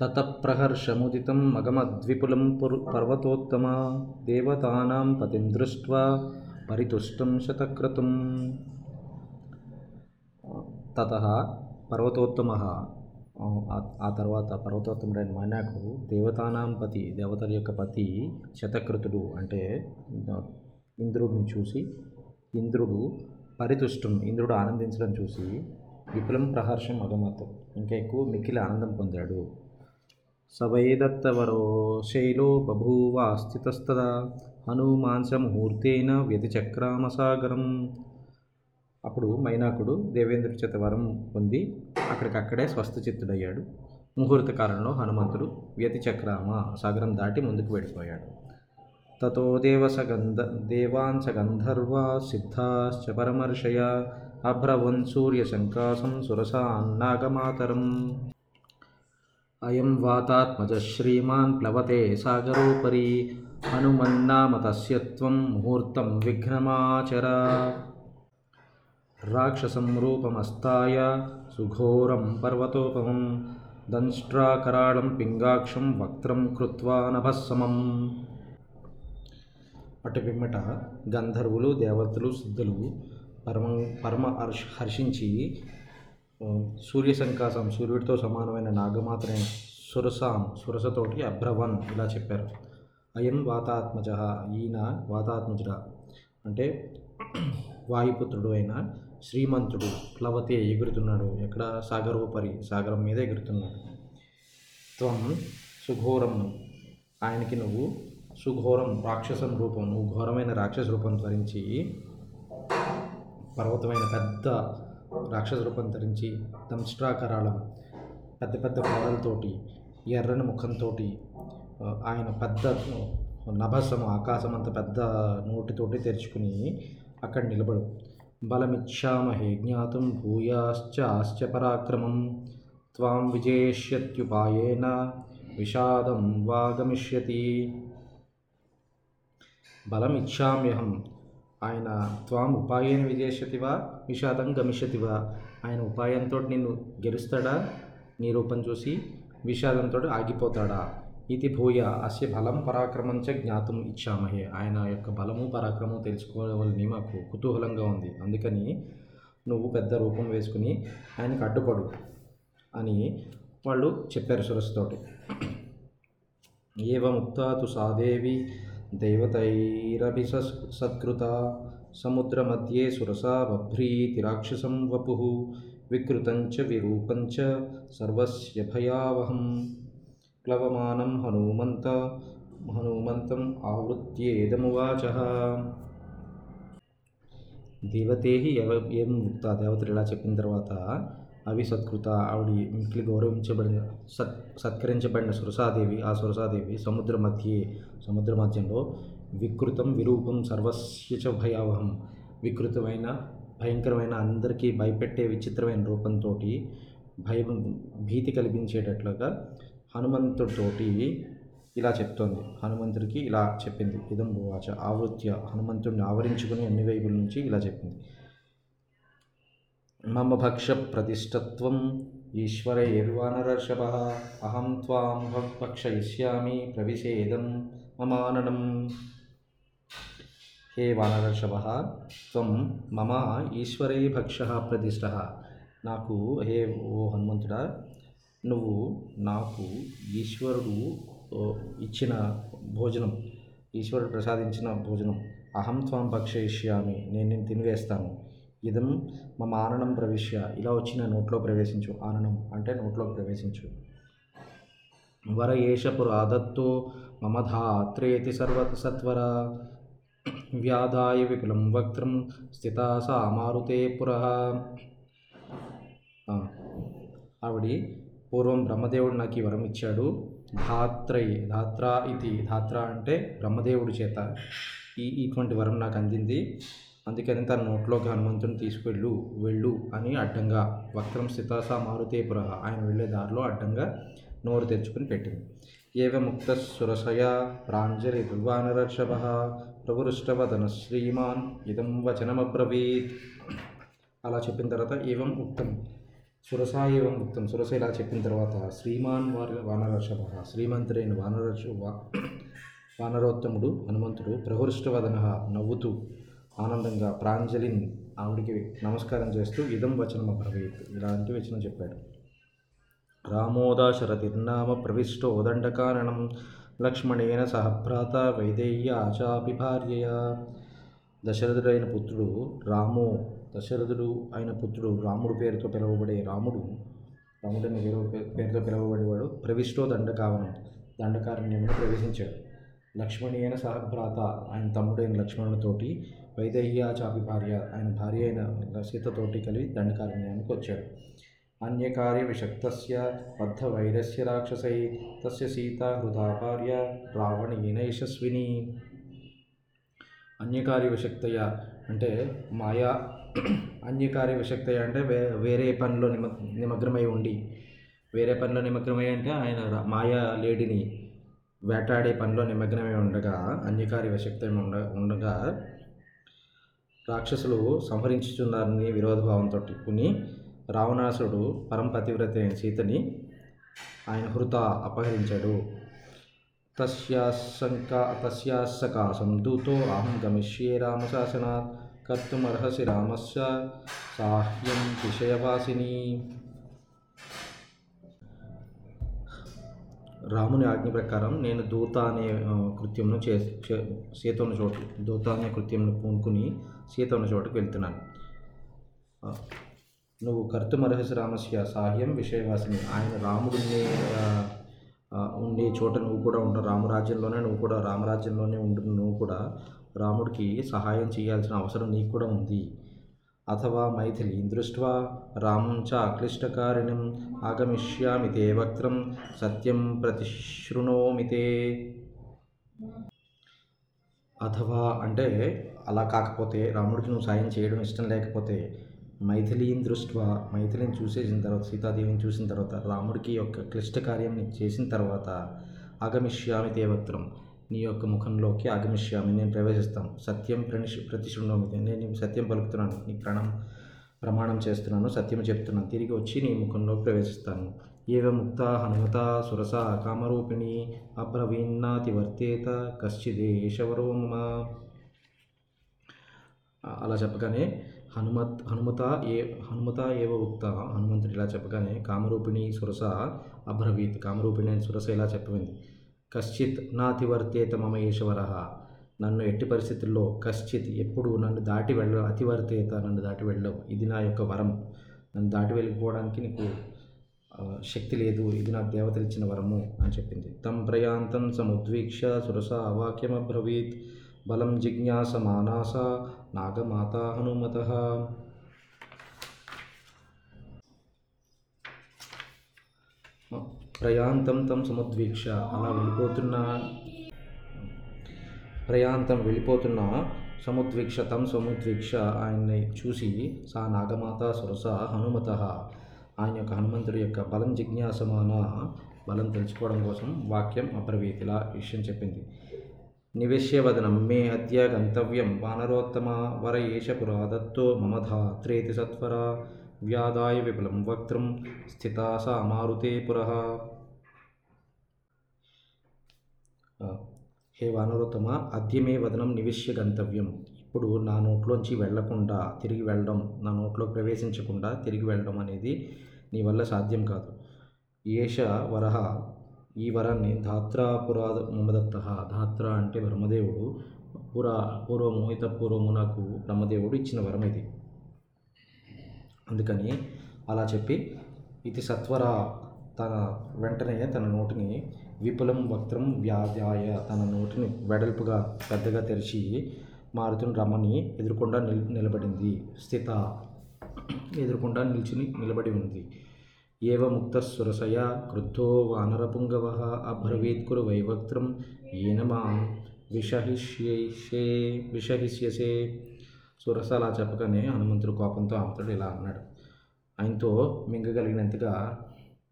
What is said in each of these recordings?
తతఃప్రహర్షముదితం మగమద్విపులం పురు పర్వతోత్తమా దేవతానాం పతిం దృష్ట్వా పరితుష్టం శతక్రతుం తత పర్వతోత్తమ ఆ తర్వాత పర్వతోత్తముడైన మైనాకుడు దేవతానాం పతి దేవతల యొక్క పతి శతకృతుడు అంటే ఇంద్రుడిని చూసి ఇంద్రుడు పరితుష్టం ఇంద్రుడు ఆనందించడం చూసి విపులం ప్రహర్షం అగమతం ఇంకా ఎక్కువ మిక్కిలి ఆనందం పొందాడు. సవైదత్తవరో శైలో బభూవ స్థితస్తదా హనుమాంస ముహూర్తేన వ్యతిచక్రామసాగరం. అప్పుడు మైనాకుడు దేవేంద్రుడి చేత వరం పొంది అక్కడికక్కడే స్వస్థచిత్తుడయ్యాడు. ముహూర్త కాలంలో హనుమంతుడు వ్యతిచక్రామ సాగరం దాటి ముందుకు వెళ్ళిపోయాడు. తతో దేవసగంధ దేవాంశ గంధర్వా సిద్ధాశ్చ పరమర్షయ అభ్రవన్ సూర్యశంకాసం సురసాన్నాగమాతరం అయం వాతాత్మజ శ్రీమాన్ ప్లవతే సాగరోపరి హనుమన్నామ తస్య ముహూర్తం విఘ్నమాచర రాక్షసం రూపమస్తాయ సుఘోరం పర్వతోపమం దంష్ట్రాకరాళం పింగాక్షం వక్త్రం కృత్వా నభస్సమం అటు పిమ్మట గంధర్వులు దేవతలు సిద్ధులు పరమ పరమ హర్షించి సూర్య సంకాసం సూర్యుడితో సమానమైన నాగమాత్రే సురసాం సురసతోటి అభ్రవన్ ఇలా చెప్పారు. అయం వాతాత్మజ ఈయన వాతాత్మజుడ. అంటే వాయుపుత్రుడు అయిన శ్రీమంతుడు ప్లవతే ఎగురుతున్నాడు. ఎక్కడ? సాగరోపరి సాగరం మీద ఎగురుతున్నాడు. త్వం సుఘోరం. ఆయనకి నువ్వు సుఘోరం రాక్షసం రూపం నువ్వు ఘోరమైన రాక్షస రూపం ధరించి పర్వతమైన పెద్ద రాక్షస రూపం ధరించి దంష్ట్రాకరాళం పెద్ద పెద్ద కోడలతోటి ఎర్రని ముఖంతో ఆయన పెద్ద నభసము ఆకాశం అంత పెద్ద నోటితోటి తెరుచుకుని అక్కడ నిలబడు. బలమిచ్చామహే జ్ఞాతం భూయాశ్చ ఆశ్చ పరాక్రమం. త్వాం విజేష్యత్యుపాయేన విషాదం వాగమిష్యతి. బలమిచ్చామ్యహం. ఆయన త్వాం ఉపాయేన విజేష్యతి వా? విషాదం గమిషతివా ఆయన ఉపాయంతో నిన్ను గెలుస్తాడా నీ రూపం చూసి విషాదంతో ఆగిపోతాడా? ఇది భూయ అస్య బలం పరాక్రమంచ జ్ఞాతం ఇచ్చామహే. ఆయన యొక్క బలము పరాక్రమం తెలుసుకోవాలని మాకు కుతూహలంగా ఉంది. అందుకని నువ్వు పెద్ద రూపం వేసుకుని ఆయనకు అడ్డుపడు అని వాళ్ళు చెప్పారు సురస్సుతోటి ఏవముక్తా తు సాదేవి దేవతైరభి సత్కృత సముద్రమధ్యే సురసా బభ్రీతి రాక్షసం వపు వికృతంచ విరూపంచ సర్వస్య భయావహం. ప్లవమానం హనుమంత హనుమంతం ఆవృత్యేదమువాచ. దేవతే ఏం ముక్త దేవతలు ఇలా చెప్పిన తర్వాత అవి సత్కృత ఆవిడ మిక్కిలి గౌరవించబడిన సత్ సత్కరించబడిన సురసాదేవి ఆ సురసాదేవి సముద్ర మధ్య సముద్ర మధ్యంలో వికృతం విరూపం సర్వస్య చ భయావహం. వికృతమైన భయంకరమైన అందరికీ భయపెట్టే విచిత్రమైన రూపంతో భయం భీతి కలిగించేటట్లుగా హనుమంతుడితోటి ఇలా చెప్తోంది. హనుమంతుడికి ఇలా చెప్పింది. ఇదం వాచ ఆవృత్య. హనుమంతుడిని ఆవరించుకుని అన్ని వైపుల నుంచి ఇలా చెప్పింది. మమ భక్ష ప్రతిష్టత్వం ఈశ్వరైర్వానరర్షభ అహం త్వాం భక్షయిష్యామి ప్రవిశేదం. మమాననం. హే వానరర్షభ త్వం మమ ఈశ్వరై భక్ష ప్రతిష్ట. నాకు హే ఓ హనుమంతుడా నువ్వు నాకు ఈశ్వరుడు ఇచ్చిన భోజనం ఈశ్వరుడు ప్రసాదించిన భోజనం. అహం త్వం భక్షయిష్యామి నేను నేను తినివేస్తాను. ఇదం మమ ఆననం ప్రవిశ్య. ఇలా వచ్చిన నోట్లో ప్రవేశించు. ఆననం అంటే నోట్లో ప్రవేశించు. వర ఏష పురాదత్తో మమ ధాత్రేతి సర్వ సత్వర. వ్యాధాయ విపులం వక్త్రం స్థితా సా మారుతే పుర. ఆవిడి పూర్వం బ్రహ్మదేవుడు నాకు ఈ వరం ఇచ్చాడు. ధాత్రై ధాత్ర ఇది ధాత్ర అంటే బ్రహ్మదేవుడి చేత ఈ ఇటువంటి వరం నాకు అందింది. అందుకని తన నోట్లోకి హనుమంతుని తీసుకువెళ్ళు వెళ్ళు అని అడ్డంగా వక్రం స్థితాస మారుతే పుర ఆయన వెళ్ళే దారిలో అడ్డంగా నోరు తెరుచుకుని పెట్టింది. ఏవ ముక్త సురసయ ప్రాంజలి దుర్వానరర్షభ ప్రవృష్టవదన శ్రీమాన్ ఇదం వచనమబ్రవీత్. అలా చెప్పిన తర్వాత ఏవం ఉక్తం? ఏవం ఉక్తం? సురస ఇలా చెప్పిన తర్వాత శ్రీమాన్ వారి వానరషభ శ్రీమంతుడైన వానరష వానరోత్తముడు హనుమంతుడు ప్రహృష్టవదన నవ్వుతూ ఆనందంగా ప్రాంజలిన్ ఆవిడికి నమస్కారం చేస్తూ ఇదం వచనం అబ్రవీత్ ఇలాంటి వచనం చెప్పాడు. రామోదాశరతిర్నామ ప్రవిష్టో దండకారణం లక్ష్మణేన సహ భ్రాత వైదేహ్య ఆచాపి భార్యయ దశరథుడైన పుత్రుడు రాము దశరథుడు అయిన పుత్రుడు రాముడు పేరుతో పిలువబడే రాముడు రాముడని పేరు పేరుతో పిలువబడేవాడు ప్రవిష్టో దండకావనం దండకారణ్యంలో ప్రవేశించాడు. లక్ష్మణి అయిన సహభ్రాత ఆయన తమ్ముడైన లక్ష్మణుడితోటి వైదేహ్య చాపి భార్య ఆయన భార్య అయిన సీతతోటి కలిసి దండకారణ్యానికి వచ్చాడు. అన్యకార్య విషక్తస్య బద్ధ వైరస్య రాక్షసై తస్య సీత హృదాపార్య భార్య యశస్విని అన్యకార్య విషక్తయ అంటే మాయా అన్యకార్య విషక్తయ అంటే వే వేరే పనిలో నిమ నిమగ్నమై ఉండి వేరే పనిలో నిమగ్నమై అంటే ఆయన మాయా లేడిని వేటాడే పనిలో నిమగ్నమై ఉండగా అన్యకార్య విషక్తం ఉండ ఉండగా రాక్షసులు సంహరించుచున్నారని విరోధభావంతో కొన్ని రావణాసుడు పరంపతివ్రత అయిన సీతని ఆయన హృత అపహరించాడు. తస్యాశంకా తస్యాసకాశం దూతో అహం గమిష్యే రామశాసనాత్ కర్తుమర్హసి రామస్య సాహ్యం విషయవాసిని రాముని ఆజ్ఞ ప్రకారం నేను దూత అనే కృత్యంను చే చే- సీత ఉన్న చోటు దూత అనే కృత్యంను పూనుకుని సీత ఉన్న చోటుకు వెళ్తున్నాను. నువ్వు కర్తుమర్హసి రామస్య సాహ్యం విషయవాసిని. ఆయన రాముడిని ఉండే చోట నువ్వు కూడా ఉండు రామరాజ్యంలోనే నువ్వు కూడా రామరాజ్యంలోనే ఉండు నువ్వు కూడా రాముడికి సహాయం చేయాల్సిన అవసరం నీకు కూడా ఉంది. అథవా మైథిలి దృష్ట్వా రామం చ అక్లిష్టకారిణం ఆగమిష్యామితే వక్త్రం సత్యం ప్రతిశృణోమితే అథవా అంటే అలా కాకపోతే రాముడికి నువ్వు సాయం చేయడం ఇష్టం లేకపోతే మైథిలీని దృష్ట్వా మైథిలిని చూసేసిన తర్వాత సీతాదేవిని చూసిన తర్వాత రాముడికి యొక్క క్లిష్ట కార్యం చేసిన తర్వాత ఆగమిష్యామి దేవత్రం. నీ యొక్క ముఖంలోకి ఆగమిష్యామి నేను ప్రవేశిస్తాను. సత్యం ప్రణిష్ ప్రతిశృణోమితే నేను సత్యం పలుకుతున్నాను. నీ ప్రణం ప్రమాణం చేస్తున్నాను. సత్యం చెప్తున్నాను. తిరిగి వచ్చి నీ ముఖంలోకి ప్రవేశిస్తాను. ఏవ ముక్త హనుమత సురస కామరూపిణి అబ్రవీన్నాతి వర్తేత కశ్చిదేశవరో మమ. అలా చెప్పగానే హనుమత్ హనుమత ఏ హనుమత ఏవ ఉక్త? హనుమంతుడు ఇలా చెప్పగానే కామరూపిణి సురస అబ్రవీత్. కామరూపిణి అని సురస ఇలా చెప్పింది కశ్చిత్ నాతివర్తేత మమ ఈశ్వర నన్ను ఎట్టి పరిస్థితుల్లో కశ్చిత్ ఎప్పుడు నన్ను దాటి వెళ్ళ అతివర్తేత నన్ను దాటి వెళ్ళవు. ఇది నా యొక్క వరం. నన్ను దాటి వెళ్ళిపోవడానికి నీకు శక్తి లేదు. ఇది నా దేవతలు ఇచ్చిన వరము అని చెప్పింది. తం ప్రయాంతం సముద్వీక్ష సురస అవాక్యమబ్రవీత్. బలం జిజ్ఞాస మానాస నాగమాత హనుమత. ప్రయాంతం తం సముద్వీక్ష అలా వెళ్ళిపోతున్న. ప్రయాంతం వెళ్ళిపోతున్న సముద్వీక్ష తం సముద్వీక్ష ఆయన్ని చూసి సా నాగమాత సురస హనుమత. ఆయన యొక్క హనుమంతుడి యొక్క బలం జిజ్ఞాసమాన బలం తెలుసుకోవడం కోసం వాక్యం అప్రవీతిలా విషయం చెప్పింది. నివేశ్యవదనం మే అద్య గంతవ్యం వానరోత్తమ వర ఏష పురాదత్తో మమ ధాత్రేతి సత్వర వ్యాదాయ విపులం వక్త్రం స్థితా సా మారుతే పురః హే వానరోత్తమ అద్యమే వదనం నివిష్య గంతవ్యం ఇప్పుడు నా నోట్లోంచి వెళ్ళకుండా తిరిగి వెళ్ళడం నా నోట్లో ప్రవేశించకుండా తిరిగి వెళ్ళడం అనేది నీ వల్ల సాధ్యం కాదు. ఏష వరహ ఈ వరాన్ని ధాత్రాపురా మమదత్త ధాత్ర అంటే బ్రహ్మదేవుడు పురా పూర్వము ఇత పూర్వము నాకు బ్రహ్మదేవుడు ఇచ్చిన వరం ఇది. అందుకని అలా చెప్పి ఇది సత్వర తన వెంటనే తన నోటిని విపులం వక్త్రం వ్యాధ్యాయ తన నోటిని వెడల్పుగా పెద్దగా తెరిచి మారుతున్న రమణి ఎదురుకుండా నిల్ నిలబడింది. స్థిత ఎదురుకుండా నిల్చుని నిలబడి ఉంది. ఏవ ముక్త సురసయ క్రుద్ధో వానరపుంగవ అబ్రవీత్ కురు వైవక్త్రం ఏన మాం విషహిష్యేషే విషహిష్యసే. సురస అలా చెప్పగానే హనుమంతుడు కోపంతో ఆమెతో ఇలా అన్నాడు. ఆయనతో మింగగలిగినంతగా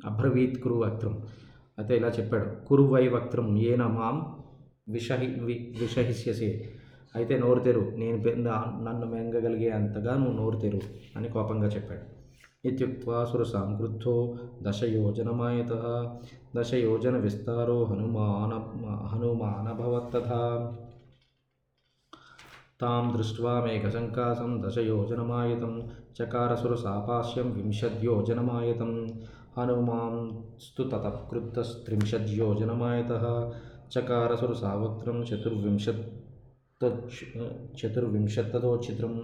అభ్రవీత్ కురు వక్త్రం అయితే ఇలా చెప్పాడు. కురు వై వక్త్రం ఏన మాం విషహి వి విషహిష్యసే. అయితే నోరు తెరు. నేను నన్ను మింగగలిగే అంతగా నువ్వు నోరు తెరు అని కోపంగా చెప్పాడు. इत्युक्त्वा सुरसां क्रुद्धो दशयोजनमायतः। दशयोजनविस्तारो हनुमान हनुमानभवत्तथा। तां दृष्ट्वा मेघसङ्कासं दशयोजनमायतं। चकारसुरसापास्यं विंशद्योजनमायतं हनुमांस्तु ततः क्रुद्धस्त्रिंशद्योजनमायतः चकारसुरसावक्त्रं चतुर्विंशत् चतुर्विंशत्ततोच्छिद्रं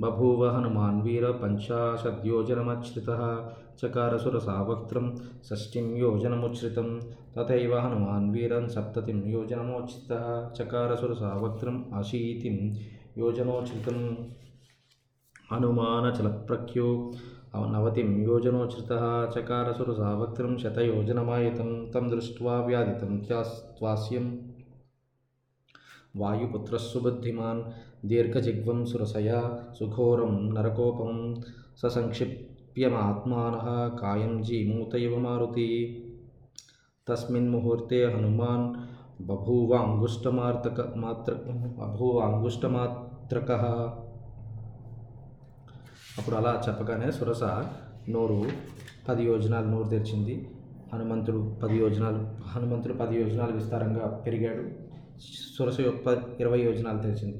बभूव हनुमान् वीरपञ्चाशद्योजनमच्छ्रितः चकारसुरसावक्त्रं षष्टिं योजनमुच्छ्रितं तथैव हनुमान् वीरन् सप्ततिं योजनमोच्छ्रितः चकारसुरसावक्त्रम् अशीतिं योजनोच्छ्रितं हनुमानचलप्रख्यो नवतिं योजनोच्छ्रितः चकारसुरसावक्त्रं शतयोजनमायतं तं दृष्ट्वा व्याधितं त्वास्यं वायुपुत्रः सुबुद्धिमान् దీర్ఘజిగ్వంసురసయా సుఘోరం నరకోపం ససంక్షిప్యమాత్మాన కాయం జీమూతైవ మారుతి తస్మిన్ ముహూర్తే హనుమాన్ బభూవాంగుష్టమార్తక మాత్ర అభూవాంగుష్టమాత్రక అప్పుడు అలా చెప్పగానే సురస నోరు పది యోజనాలు నోరు తెరిచింది. హనుమంతుడు పది యోజనాలు హనుమంతుడు పది యోజనాలు విస్తారంగా పెరిగాడు. సురస యొక్క ఇరవై యోజనాలు తెరిచింది.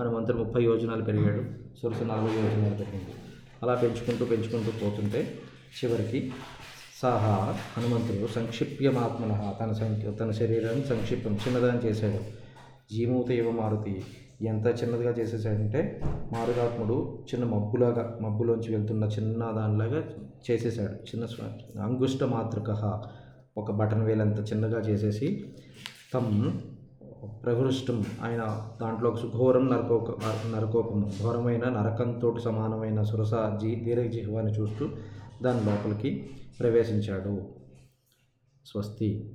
హనుమంతుడు ముప్పై యోజనాలు పెరిగాడు. సురస నలభై యోజనాలు పెరిగింది అలా పెంచుకుంటూ పెంచుకుంటూ పోతుంటే చివరికి సహా హనుమంతుడు సంక్షిప్యమాత్మన తన సంఖ్య తన శరీరాన్ని సంక్షిప్తం చిన్నదాన్ని చేశాడు. జీమూత ఇవ మారుతి. ఎంత చిన్నదిగా చేసేసాడంటే మారుగాత్ముడు చిన్న మబ్బులాగా మబ్బులోంచి వెళ్తున్న చిన్న దానిలాగా చేసేసాడు చిన్న అంగుష్ట మాతృక. ఒక బటన్ వేలంత చిన్నగా చేసేసి తమ్ ప్రహృష్టం. ఆయన దాంట్లో ఒక సుఘోరం నరకోక నరకోపము. ఘోరమైన నరకంతో సమానమైన సురస జీ దీర్ఘజిహ్వాన్ని చూస్తూ దాని లోపలికి ప్రవేశించాడు. స్వస్తి.